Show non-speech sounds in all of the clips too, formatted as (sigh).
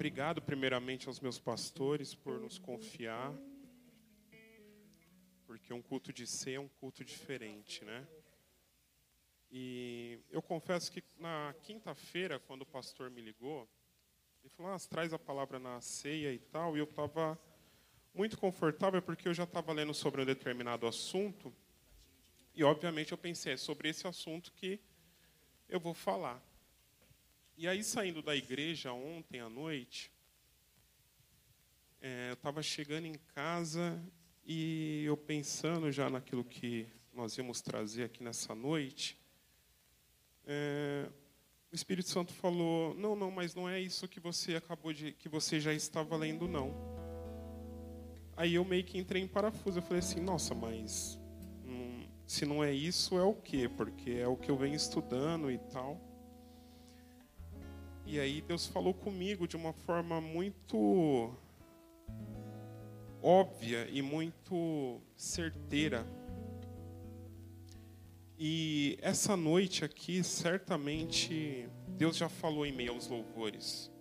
obrigado primeiramente aos meus pastores por nos confiar, porque um culto de ser é um culto diferente, né? E eu confesso que na quinta-feira, quando o pastor me ligou, ele falou: ah, traz a palavra na ceia e tal, e eu estava muito confortável porque eu já estava lendo sobre um determinado assunto, e obviamente eu pensei: é sobre esse assunto que eu vou falar. E aí, saindo da igreja ontem à noite, é, eu estava chegando em casa e eu pensando já naquilo que nós íamos trazer aqui nessa noite, é, o Espírito Santo falou: não, não, mas não é isso que você acabou de, que você já estava lendo, não. Aí eu meio que entrei em parafuso. Eu falei assim: nossa, mas se não é isso, é o quê? Porque é o que eu venho estudando e tal. E aí Deus falou comigo de uma forma muito óbvia e muito certeira. E essa noite aqui, certamente, Deus já falou em meio aos louvores.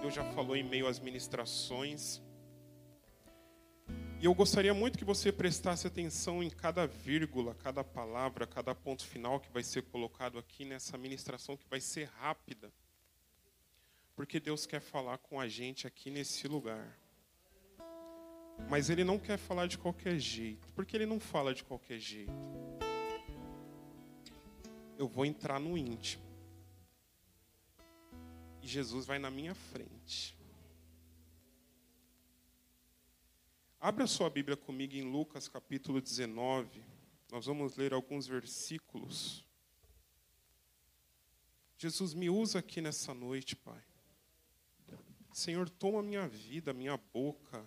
Deus já falou em meio às ministrações. E eu gostaria muito que você prestasse atenção em cada vírgula, cada palavra, cada ponto final que vai ser colocado aqui nessa ministração que vai ser rápida porque Deus quer falar com a gente aqui nesse lugar. Mas Ele não quer falar de qualquer jeito, porque Ele não fala de qualquer jeito. Eu vou entrar no íntimo. E Jesus vai na minha frente. Abra sua Bíblia comigo em Lucas capítulo 19. Nós vamos ler alguns versículos. Jesus me usa aqui nessa noite, Pai. Senhor, toma minha vida, minha boca,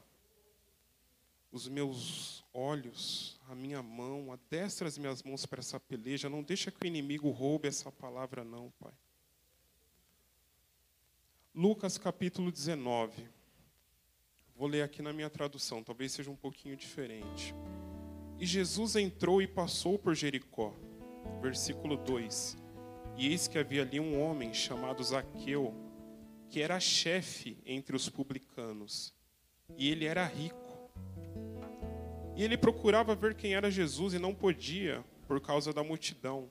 os meus olhos, a minha mão, adestra as minhas mãos para essa peleja. Não deixa que o inimigo roube essa palavra, não, Pai. Lucas capítulo 19. Vou ler aqui na minha tradução, talvez seja um pouquinho diferente. E Jesus entrou e passou por Jericó. Versículo 2. E eis que havia ali um homem chamado Zaqueu que era chefe entre os publicanos, e ele era rico. E ele procurava ver quem era Jesus e não podia, por causa da multidão,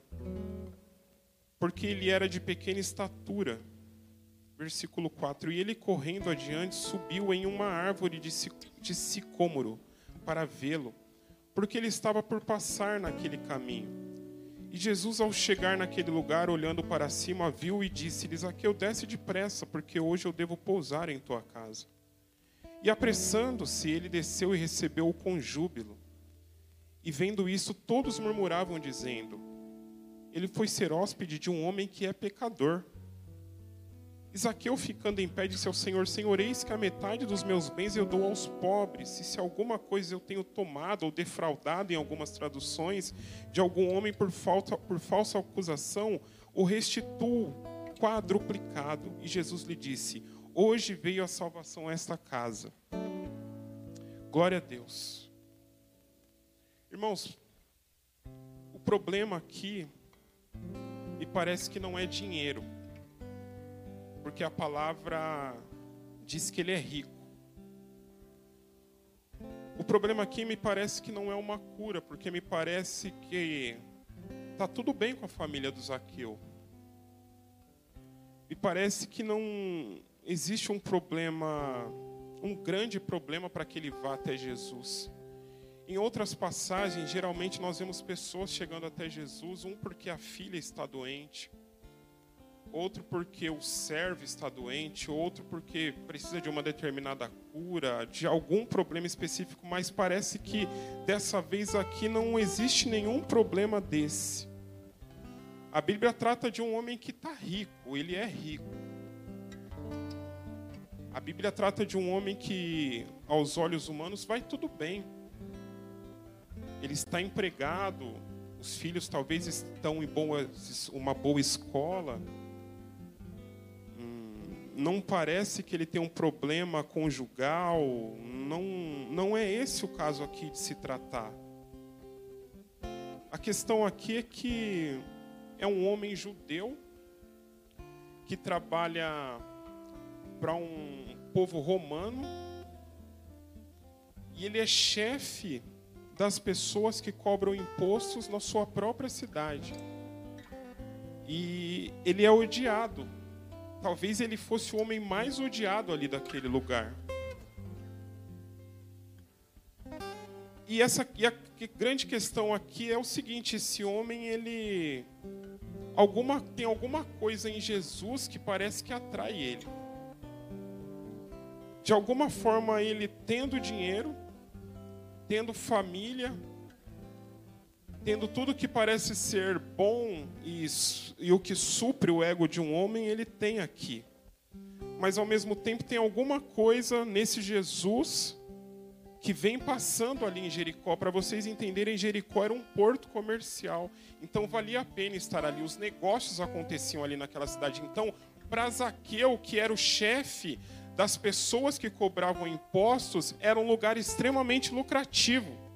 porque ele era de pequena estatura. Versículo 4: E ele correndo adiante subiu em uma árvore de sicômoro para vê-lo, porque ele estava por passar naquele caminho. E Jesus, ao chegar naquele lugar, olhando para cima, viu e disse-lhe: Zaqueu, desce depressa, porque hoje eu devo pousar em tua casa. E apressando-se, ele desceu e recebeu-o com júbilo. E vendo isso, todos murmuravam, dizendo: Ele foi ser hóspede de um homem que é pecador. Isaqueu, ficando em pé, disse ao Senhor: Senhor, eis que a metade dos meus bens eu dou aos pobres. E se alguma coisa eu tenho tomado ou defraudado, em algumas traduções, de algum homem por, falta, por falsa acusação, o restituo quadruplicado. E Jesus lhe disse: Hoje veio a salvação a esta casa. Glória a Deus. Irmãos, o problema aqui me parece que não é dinheiro porque a palavra diz que ele é rico. O problema aqui me parece que não é uma cura, porque me parece que está tudo bem com a família do Zaqueu. Me parece que não existe um problema, um grande problema para que ele vá até Jesus. Em outras passagens, geralmente nós vemos pessoas chegando até Jesus, um porque a filha está doente, outro porque o servo está doente, outro porque precisa de uma determinada cura, de algum problema específico, mas parece que dessa vez aqui não existe nenhum problema desse. A Bíblia trata de um homem que está rico, ele é rico. A Bíblia trata de um homem que, aos olhos humanos, vai tudo bem. Ele está empregado, os filhos talvez estão em boa, uma boa escola não parece que ele tem um problema conjugal, não, não é esse o caso aqui de se tratar. A questão aqui é que é um homem judeu que trabalha para um povo romano e ele é chefe das pessoas que cobram impostos na sua própria cidade. E ele é odiado. Talvez ele fosse o homem mais odiado ali daquele lugar. E essa e a grande questão aqui é o seguinte: esse homem ele alguma tem alguma coisa em Jesus que parece que atrai ele. De alguma forma ele tendo dinheiro, tendo família, tendo tudo que parece ser bom e, e o que supre o ego de um homem, ele tem aqui. Mas ao mesmo tempo tem alguma coisa nesse Jesus que vem passando ali em Jericó. Para vocês entenderem, Jericó era um porto comercial. Então valia a pena estar ali. Os negócios aconteciam ali naquela cidade. Então, para Zaqueu, que era o chefe das pessoas que cobravam impostos, era um lugar extremamente lucrativo.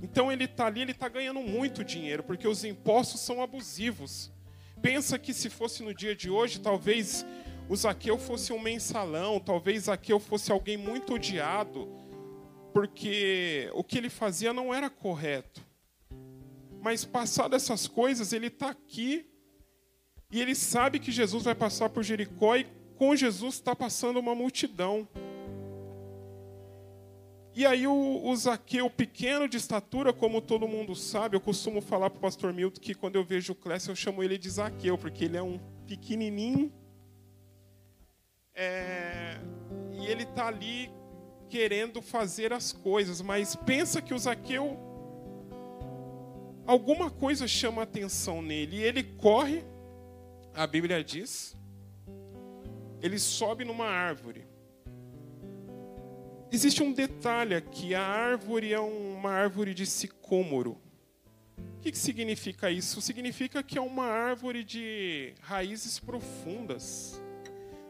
Então ele está ali, ele está ganhando muito dinheiro, porque os impostos são abusivos. Pensa que se fosse no dia de hoje, talvez o Zaqueu fosse um mensalão, talvez Zaqueu fosse alguém muito odiado, porque o que ele fazia não era correto. Mas passado essas coisas, ele está aqui e ele sabe que Jesus vai passar por Jericó e com Jesus está passando uma multidão. E aí o, o Zaqueu, pequeno de estatura, como todo mundo sabe, eu costumo falar para o pastor Milton que quando eu vejo o Clécio eu chamo ele de Zaqueu, porque ele é um pequenininho. É, e ele está ali querendo fazer as coisas, mas pensa que o Zaqueu alguma coisa chama atenção nele e ele corre, a Bíblia diz, ele sobe numa árvore. Existe um detalhe aqui: a árvore é uma árvore de sicômoro. O que, que significa isso? Significa que é uma árvore de raízes profundas.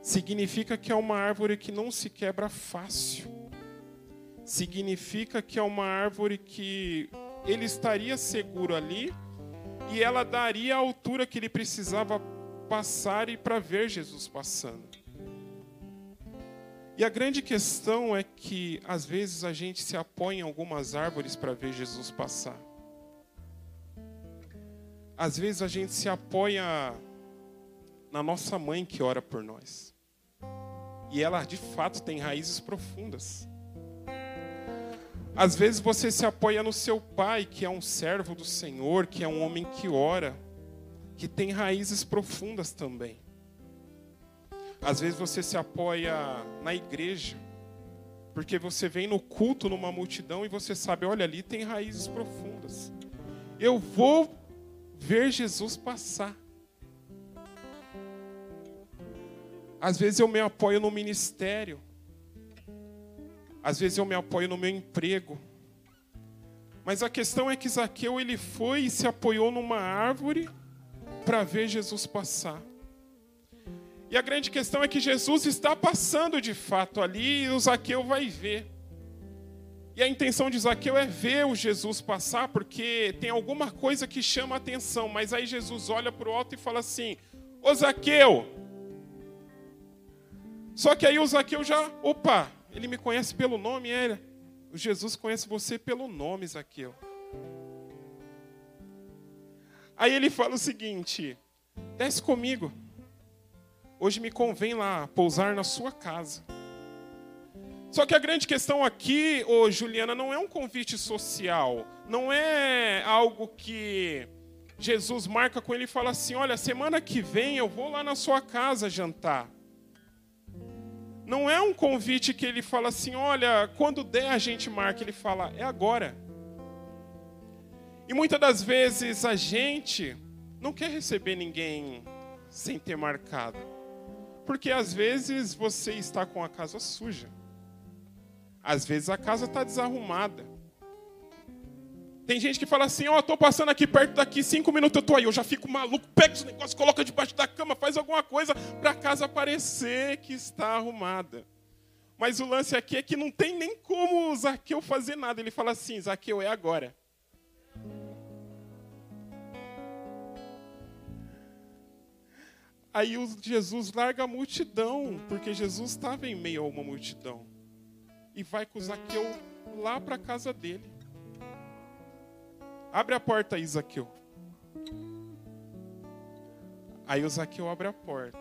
Significa que é uma árvore que não se quebra fácil. Significa que é uma árvore que ele estaria seguro ali e ela daria a altura que ele precisava passar e para ver Jesus passando. E a grande questão é que, às vezes, a gente se apoia em algumas árvores para ver Jesus passar. Às vezes, a gente se apoia na nossa mãe que ora por nós. E ela, de fato, tem raízes profundas. Às vezes, você se apoia no seu pai, que é um servo do Senhor, que é um homem que ora, que tem raízes profundas também. Às vezes você se apoia na igreja, porque você vem no culto numa multidão e você sabe, olha ali tem raízes profundas. Eu vou ver Jesus passar. Às vezes eu me apoio no ministério. Às vezes eu me apoio no meu emprego. Mas a questão é que Zaqueu ele foi e se apoiou numa árvore para ver Jesus passar. E a grande questão é que Jesus está passando de fato ali e o Zaqueu vai ver. E a intenção de Zaqueu é ver o Jesus passar, porque tem alguma coisa que chama a atenção. Mas aí Jesus olha para o alto e fala assim: Ô Zaqueu! Só que aí o Zaqueu já, opa, ele me conhece pelo nome, é. O Jesus conhece você pelo nome, Zaqueu. Aí ele fala o seguinte: desce comigo. Hoje me convém lá pousar na sua casa. Só que a grande questão aqui, ô Juliana, não é um convite social, não é algo que Jesus marca com ele e fala assim: olha, semana que vem eu vou lá na sua casa jantar. Não é um convite que ele fala assim: olha, quando der a gente marca. Ele fala: é agora. E muitas das vezes a gente não quer receber ninguém sem ter marcado. Porque às vezes você está com a casa suja. Às vezes a casa está desarrumada. Tem gente que fala assim, ó, oh, tô passando aqui perto daqui, cinco minutos eu tô aí. Eu já fico maluco, pega os negócios, coloca debaixo da cama, faz alguma coisa para a casa parecer que está arrumada. Mas o lance aqui é que não tem nem como o Zaqueu fazer nada. Ele fala assim, Zaqueu, é agora. Aí Jesus larga a multidão, porque Jesus estava em meio a uma multidão. E vai com Zaqueu lá para a casa dele. Abre a porta aí, Zaqueu. Aí o Zaqueu abre a porta.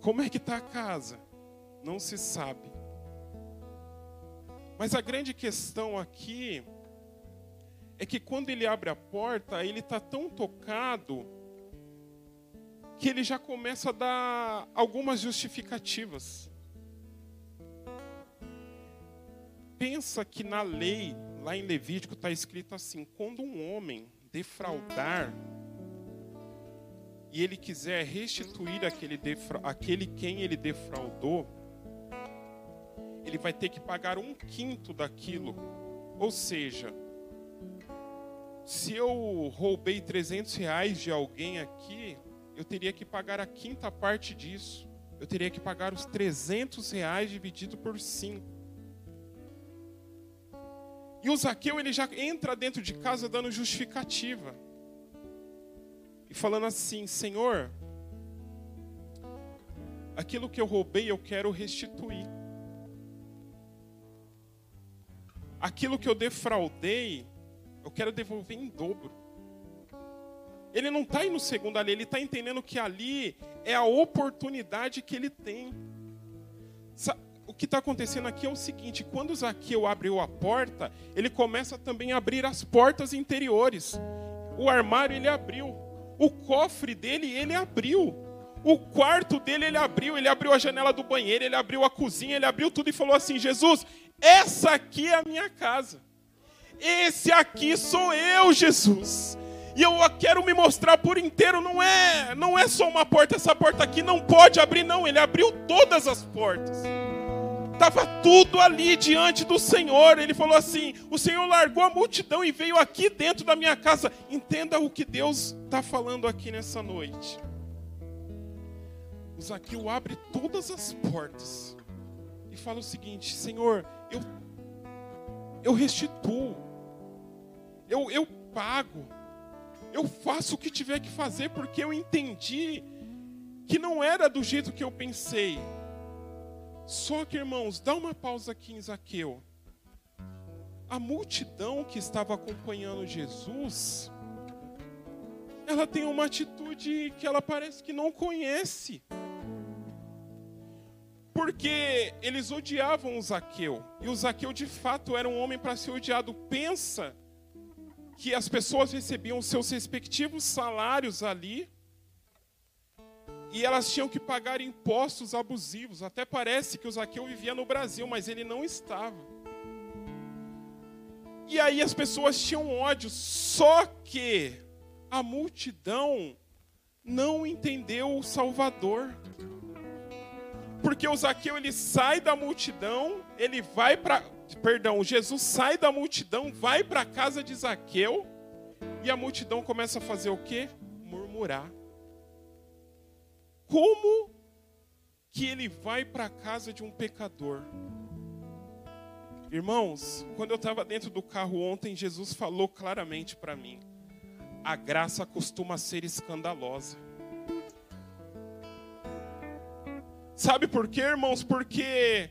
Como é que está a casa? Não se sabe. Mas a grande questão aqui é que quando ele abre a porta, ele está tão tocado que ele já começa a dar algumas justificativas. Pensa que na lei, lá em Levítico, está escrito assim: quando um homem defraudar e ele quiser restituir aquele, defra aquele quem ele defraudou, ele vai ter que pagar um quinto daquilo. Ou seja, se eu roubei 300 reais de alguém aqui, eu teria que pagar a quinta parte disso. Eu teria que pagar os 300 reais dividido por 5. E o Zaqueu ele já entra dentro de casa dando justificativa. E falando assim: Senhor, aquilo que eu roubei eu quero restituir. Aquilo que eu defraudei, eu quero devolver em dobro. Ele não está indo segundo ali, ele está entendendo que ali é a oportunidade que ele tem. O que está acontecendo aqui é o seguinte: quando Zaqueu abriu a porta, ele começa também a abrir as portas interiores. O armário ele abriu, o cofre dele ele abriu, o quarto dele ele abriu, ele abriu a janela do banheiro, ele abriu a cozinha, ele abriu tudo e falou assim: Jesus, essa aqui é a minha casa. Esse aqui sou eu, Jesus. E eu quero me mostrar por inteiro, não é, não é só uma porta, essa porta aqui não pode abrir não, ele abriu todas as portas. Tava tudo ali diante do Senhor. Ele falou assim: "O Senhor largou a multidão e veio aqui dentro da minha casa". Entenda o que Deus está falando aqui nessa noite. O Zaqueu abre todas as portas e fala o seguinte: Senhor, eu, eu restituo, eu, eu pago, eu faço o que tiver que fazer, porque eu entendi que não era do jeito que eu pensei. Só que, irmãos, dá uma pausa aqui em Zaqueu. A multidão que estava acompanhando Jesus, ela tem uma atitude que ela parece que não conhece porque eles odiavam o Zaqueu. E o Zaqueu, de fato, era um homem para ser odiado. Pensa que as pessoas recebiam seus respectivos salários ali e elas tinham que pagar impostos abusivos. Até parece que o Zaqueu vivia no Brasil, mas ele não estava. E aí as pessoas tinham ódio, só que a multidão não entendeu o Salvador. Porque o Zaqueu ele sai da multidão, ele vai para, perdão, Jesus sai da multidão, vai para a casa de Zaqueu, e a multidão começa a fazer o quê? Murmurar. Como que ele vai para a casa de um pecador? Irmãos, quando eu estava dentro do carro ontem, Jesus falou claramente para mim: a graça costuma ser escandalosa. Sabe por quê, irmãos? Porque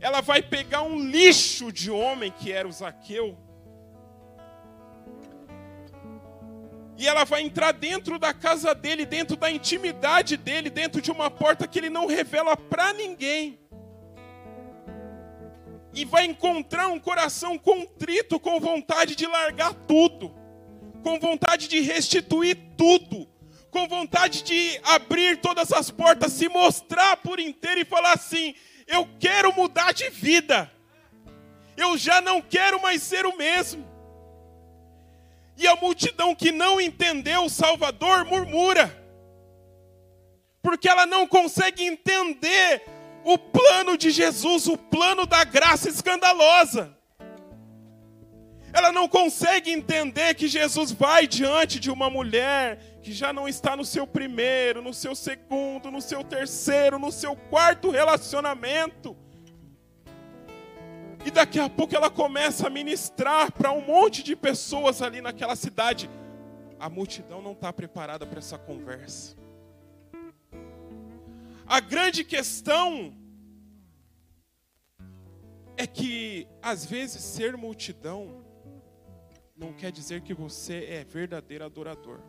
ela vai pegar um lixo de homem que era o Zaqueu. E ela vai entrar dentro da casa dele, dentro da intimidade dele, dentro de uma porta que ele não revela para ninguém. E vai encontrar um coração contrito, com vontade de largar tudo, com vontade de restituir tudo, com vontade de abrir todas as portas, se mostrar por inteiro e falar assim: eu quero mudar de vida, eu já não quero mais ser o mesmo. E a multidão que não entendeu o Salvador murmura, porque ela não consegue entender o plano de Jesus, o plano da graça escandalosa. Ela não consegue entender que Jesus vai diante de uma mulher que já não está no seu primeiro, no seu segundo, no seu terceiro, no seu quarto relacionamento. E daqui a pouco ela começa a ministrar para um monte de pessoas ali naquela cidade. A multidão não está preparada para essa conversa. A grande questão é que, às vezes, ser multidão não quer dizer que você é verdadeiro adorador.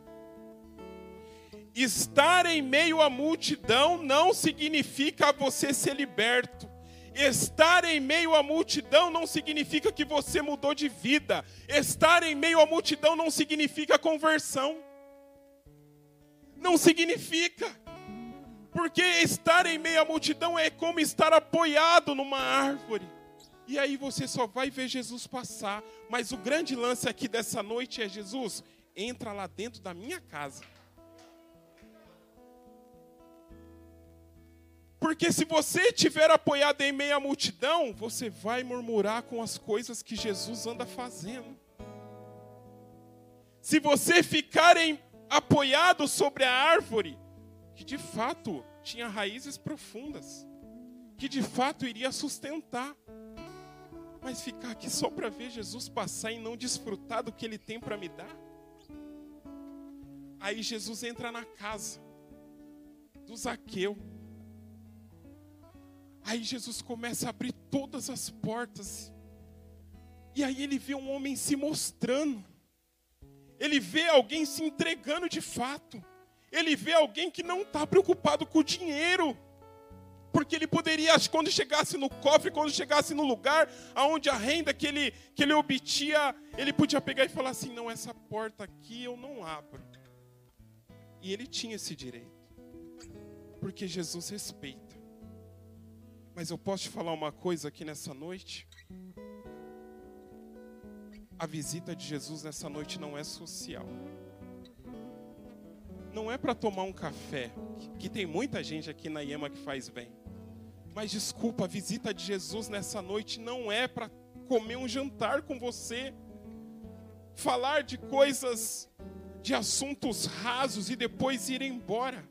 Estar em meio à multidão não significa você ser liberto. Estar em meio à multidão não significa que você mudou de vida. Estar em meio à multidão não significa conversão. Não significa. Porque estar em meio à multidão é como estar apoiado numa árvore. E aí você só vai ver Jesus passar. Mas o grande lance aqui dessa noite é: Jesus, entra lá dentro da minha casa. Porque se você estiver apoiado em meio à multidão, você vai murmurar com as coisas que Jesus anda fazendo. Se você ficar em, apoiado sobre a árvore, que de fato tinha raízes profundas, que de fato iria sustentar, mas ficar aqui só para ver Jesus passar e não desfrutar do que ele tem para me dar. Aí Jesus entra na casa do Zaqueu. Aí Jesus começa a abrir todas as portas. E aí ele vê um homem se mostrando. Ele vê alguém se entregando de fato. Ele vê alguém que não está preocupado com o dinheiro. Porque ele poderia, quando chegasse no cofre, quando chegasse no lugar onde a renda que ele, que ele obtia, ele podia pegar e falar assim: não, essa porta aqui eu não abro. E ele tinha esse direito. Porque Jesus respeita. Mas eu posso te falar uma coisa aqui nessa noite? A visita de Jesus nessa noite não é social. Não é para tomar um café, que tem muita gente aqui na IEMA que faz bem. Mas desculpa, a visita de Jesus nessa noite não é para comer um jantar com você, falar de coisas, de assuntos rasos e depois ir embora.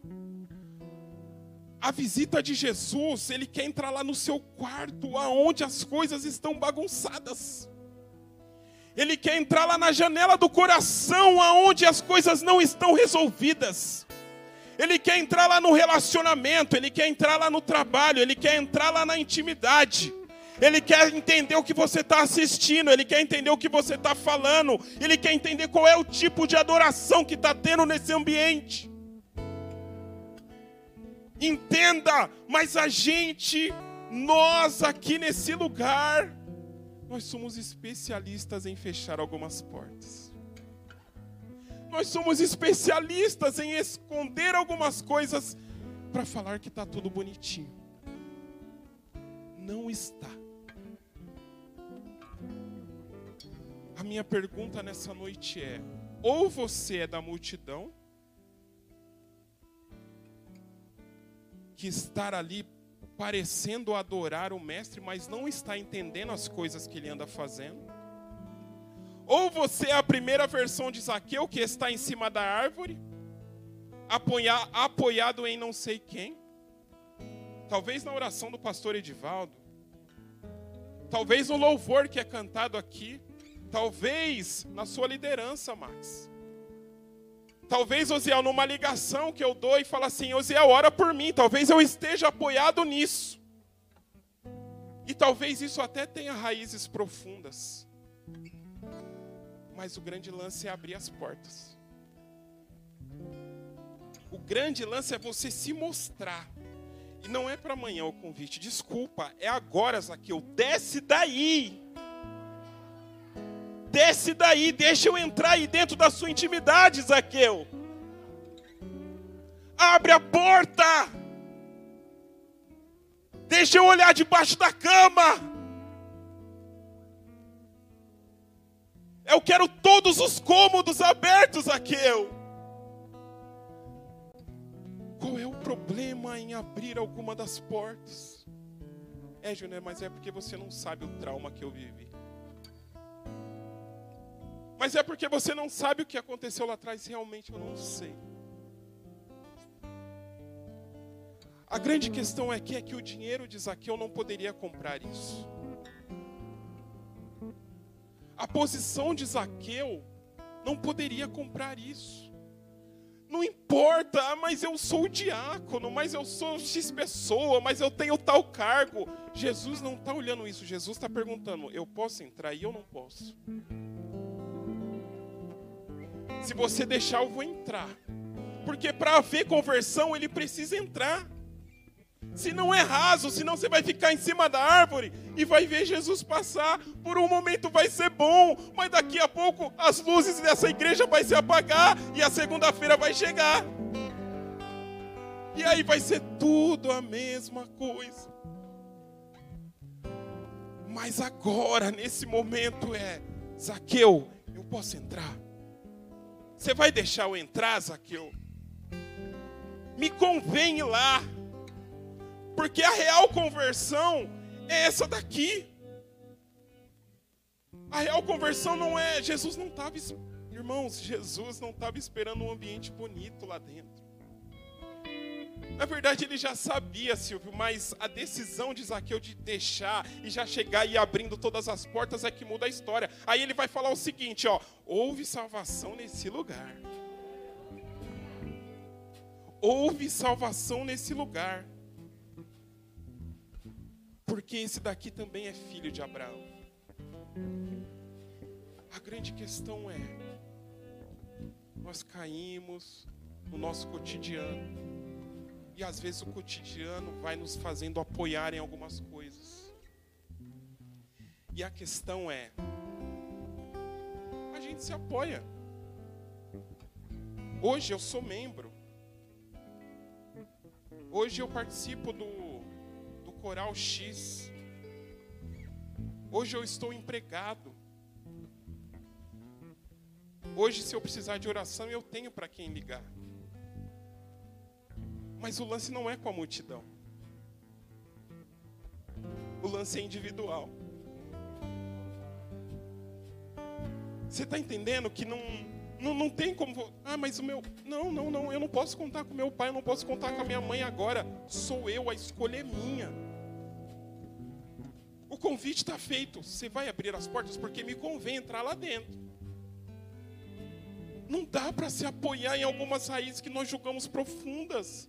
A visita de Jesus, ele quer entrar lá no seu quarto, aonde as coisas estão bagunçadas. Ele quer entrar lá na janela do coração, aonde as coisas não estão resolvidas. Ele quer entrar lá no relacionamento, ele quer entrar lá no trabalho, ele quer entrar lá na intimidade. Ele quer entender o que você está assistindo, ele quer entender o que você está falando, ele quer entender qual é o tipo de adoração que está tendo nesse ambiente. Entenda, mas a gente, nós aqui nesse lugar, nós somos especialistas em fechar algumas portas. Nós somos especialistas em esconder algumas coisas para falar que está tudo bonitinho. Não está. A minha pergunta nessa noite é: ou você é da multidão, que estar ali parecendo adorar o mestre, mas não está entendendo as coisas que ele anda fazendo. Ou você é a primeira versão de Zaqueu, que está em cima da árvore, apoiado em não sei quem. Talvez na oração do pastor Edivaldo. Talvez no louvor que é cantado aqui. Talvez na sua liderança, Max. Talvez, Osiel, numa ligação que eu dou e fala assim, Osiel, ora por mim. Talvez eu esteja apoiado nisso. E talvez isso até tenha raízes profundas. Mas o grande lance é abrir as portas. O grande lance é você se mostrar. E não é para amanhã o convite, desculpa, é agora, Zaqueu. Desce daí. Desce daí, deixa eu entrar aí dentro da sua intimidade, Zaqueu. Abre a porta. Deixa eu olhar debaixo da cama. Eu quero todos os cômodos abertos, Zaqueu. Qual é o problema em abrir alguma das portas? É, Júnior, mas é porque você não sabe o trauma que eu vivi. Mas é porque você não sabe o que aconteceu lá atrás, realmente eu não sei. A grande questão é que é que o dinheiro de Zaqueu não poderia comprar isso. A posição de Zaqueu não poderia comprar isso. Não importa, ah, mas eu sou diácono, mas eu sou X pessoa, mas eu tenho tal cargo. Jesus não está olhando isso, Jesus está perguntando: eu posso entrar e eu não posso. Se você deixar, eu vou entrar. Porque para haver conversão, ele precisa entrar. Se não é raso, senão você vai ficar em cima da árvore e vai ver Jesus passar. Por um momento vai ser bom, mas daqui a pouco as luzes dessa igreja vai se apagar e a segunda-feira vai chegar. E aí vai ser tudo a mesma coisa. Mas agora, nesse momento, é Zaqueu, eu posso entrar. Você vai deixar eu entrar, Zaqueu? Me convém ir lá. Porque a real conversão é essa daqui. A real conversão não é. Jesus não estava. Irmãos, Jesus não estava esperando um ambiente bonito lá dentro. Na verdade, ele já sabia, Silvio, mas a decisão de Zaqueu de deixar e já chegar e abrindo todas as portas é que muda a história. Aí ele vai falar o seguinte: ó, houve salvação nesse lugar. Houve salvação nesse lugar porque esse daqui também é filho de Abraão. A grande questão é: nós caímos no nosso cotidiano, e às vezes o cotidiano vai nos fazendo apoiar em algumas coisas. E a questão é: a gente se apoia. Hoje eu sou membro. Hoje eu participo do Coral X. Hoje eu estou empregado. Hoje, se eu precisar de oração, eu tenho para quem ligar. Mas o lance não é com a multidão. O lance é individual. Você está entendendo que não, não, não tem como. Ah, mas o meu. Não, não, não. Eu não posso contar com meu pai, eu não posso contar com a minha mãe agora. Sou eu, a escolha é minha. O convite está feito. Você vai abrir as portas porque me convém entrar lá dentro. Não dá para se apoiar em algumas raízes que nós julgamos profundas.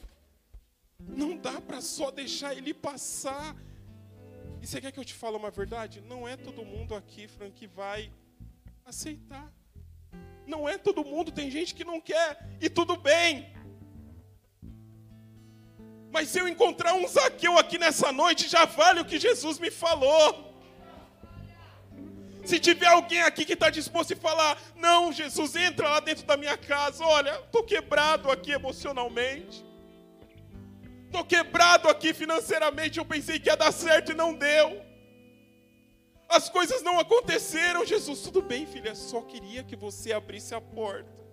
Não dá para só deixar ele passar. E você quer que eu te fale uma verdade? Não é todo mundo aqui, Frank, que vai aceitar. Não é todo mundo, tem gente que não quer, e tudo bem. Mas se eu encontrar um Zaqueu aqui nessa noite, já vale o que Jesus me falou. Se tiver alguém aqui que está disposto a falar, não, Jesus, entra lá dentro da minha casa, olha, estou quebrado aqui emocionalmente, estou quebrado aqui financeiramente, eu pensei que ia dar certo e não deu, as coisas não aconteceram, Jesus, tudo bem, filha, só queria que você abrisse a porta.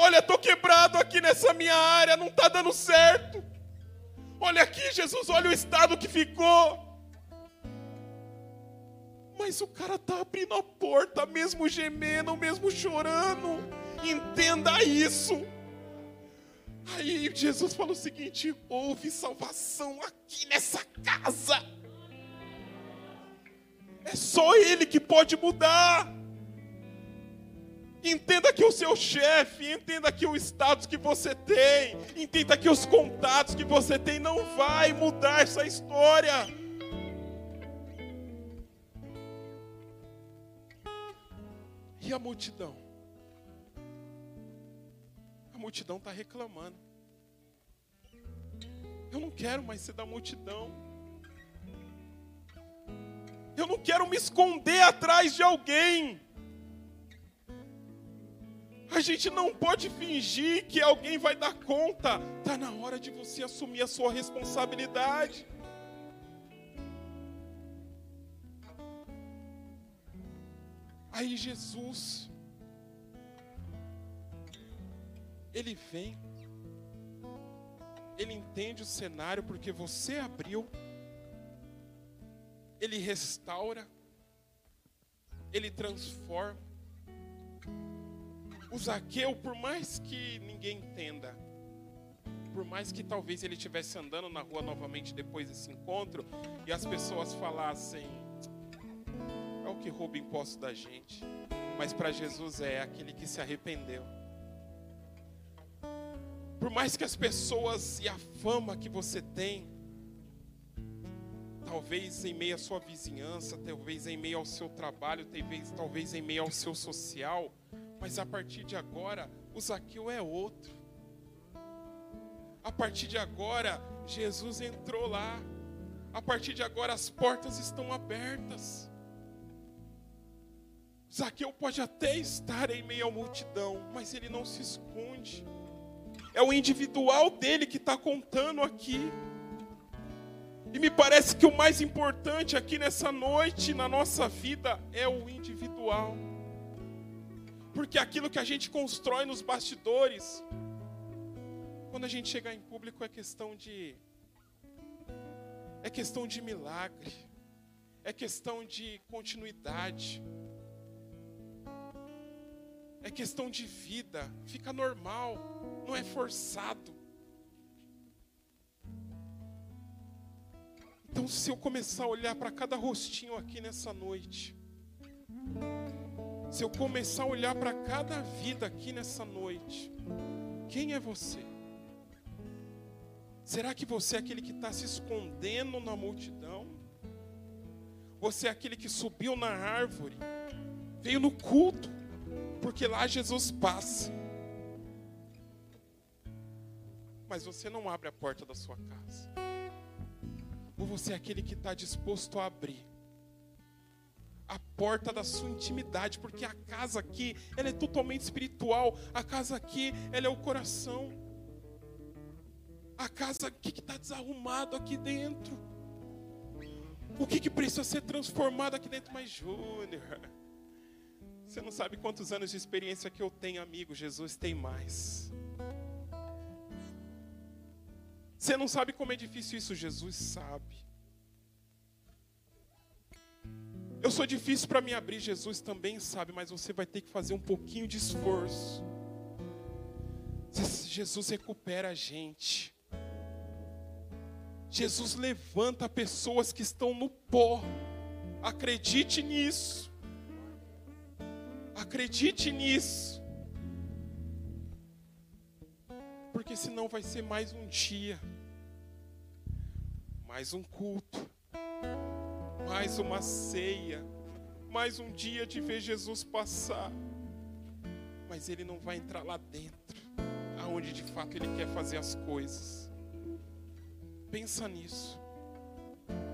Olha, estou quebrado aqui nessa minha área, não está dando certo. Olha aqui, Jesus, olha o estado que ficou. Mas o cara está abrindo a porta, mesmo gemendo, mesmo chorando. Entenda isso. Aí Jesus falou o seguinte: houve salvação aqui nessa casa. É só Ele que pode mudar. Entenda que o seu chefe, entenda que o status que você tem, entenda que os contatos que você tem não vai mudar essa história. E a multidão? A multidão está reclamando. Eu não quero mais ser da multidão. Eu não quero me esconder atrás de alguém. A gente não pode fingir que alguém vai dar conta. Está na hora de você assumir a sua responsabilidade. Aí Jesus, ele vem, ele entende o cenário porque você abriu, ele restaura, ele transforma. O Zaqueu, por mais que ninguém entenda, por mais que talvez ele estivesse andando na rua novamente depois desse encontro e as pessoas falassem: é o que rouba imposto da gente. Mas para Jesus é aquele que se arrependeu. Por mais que as pessoas e a fama que você tem, talvez em meio à sua vizinhança, talvez em meio ao seu trabalho, talvez, talvez em meio ao seu social, mas a partir de agora, o Zaqueu é outro. A partir de agora, Jesus entrou lá. A partir de agora, as portas estão abertas. Zaqueu pode até estar em meio à multidão, mas ele não se esconde. É o individual dele que está contando aqui. E me parece que o mais importante aqui nessa noite, na nossa vida, é o individual. Porque aquilo que a gente constrói nos bastidores, quando a gente chegar em público é questão de é questão de milagre, é questão de continuidade, é questão de vida, fica normal, não é forçado. Então, se eu começar a olhar para cada rostinho aqui nessa noite, se eu começar a olhar para cada vida aqui nessa noite, quem é você? Será que você é aquele que está se escondendo na multidão? Você é aquele que subiu na árvore, veio no culto, porque lá Jesus passa. Mas você não abre a porta da sua casa. Ou você é aquele que está disposto a abrir a porta da sua intimidade, porque a casa aqui, ela é totalmente espiritual. A casa aqui, ela é o coração. A casa aqui que está desarrumado aqui dentro. O que, que precisa ser transformado aqui dentro? Mas, Júnior, (laughs) você não sabe quantos anos de experiência que eu tenho, amigo. Jesus tem mais. Você não sabe como é difícil isso, Jesus sabe. Eu sou difícil para me abrir, Jesus também sabe, mas você vai ter que fazer um pouquinho de esforço. Jesus recupera a gente. Jesus levanta pessoas que estão no pó. Acredite nisso. Acredite nisso. Porque senão vai ser mais um dia, mais um culto mais uma ceia, mais um dia de ver Jesus passar. Mas ele não vai entrar lá dentro, aonde de fato ele quer fazer as coisas. Pensa nisso.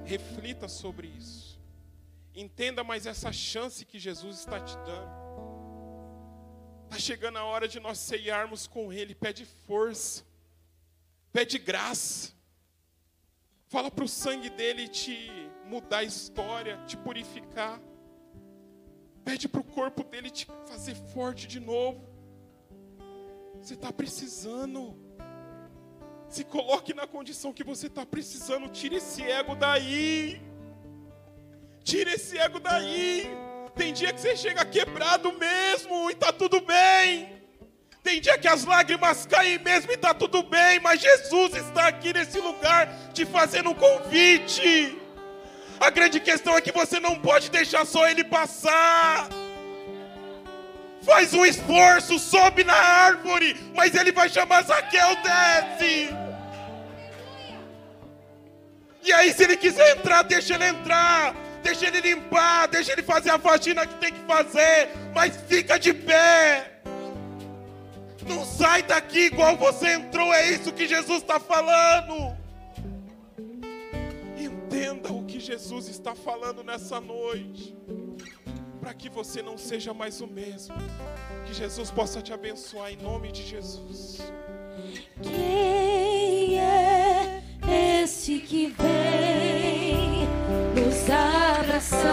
Reflita sobre isso. Entenda mais essa chance que Jesus está te dando. Está chegando a hora de nós ceiarmos com Ele. Pede força, pede graça. Fala para o sangue dele te mudar a história, te purificar. Pede para o corpo dele te fazer forte de novo. Você está precisando. Se coloque na condição que você está precisando. Tire esse ego daí. Tire esse ego daí. Tem dia que você chega quebrado mesmo e está tudo bem. Tem dia que as lágrimas caem mesmo e está tudo bem, mas Jesus está aqui nesse lugar te fazendo um convite. A grande questão é que você não pode deixar só ele passar. Faz um esforço, sobe na árvore, mas ele vai chamar Zaqueu, desce. E aí, se ele quiser entrar, deixa ele entrar, deixa ele limpar, deixa ele fazer a faxina que tem que fazer, mas fica de pé. Não sai daqui igual você entrou, é isso que Jesus está falando. Jesus está falando nessa noite, para que você não seja mais o mesmo. Que Jesus possa te abençoar em nome de Jesus. Quem é esse que vem nos abraçando?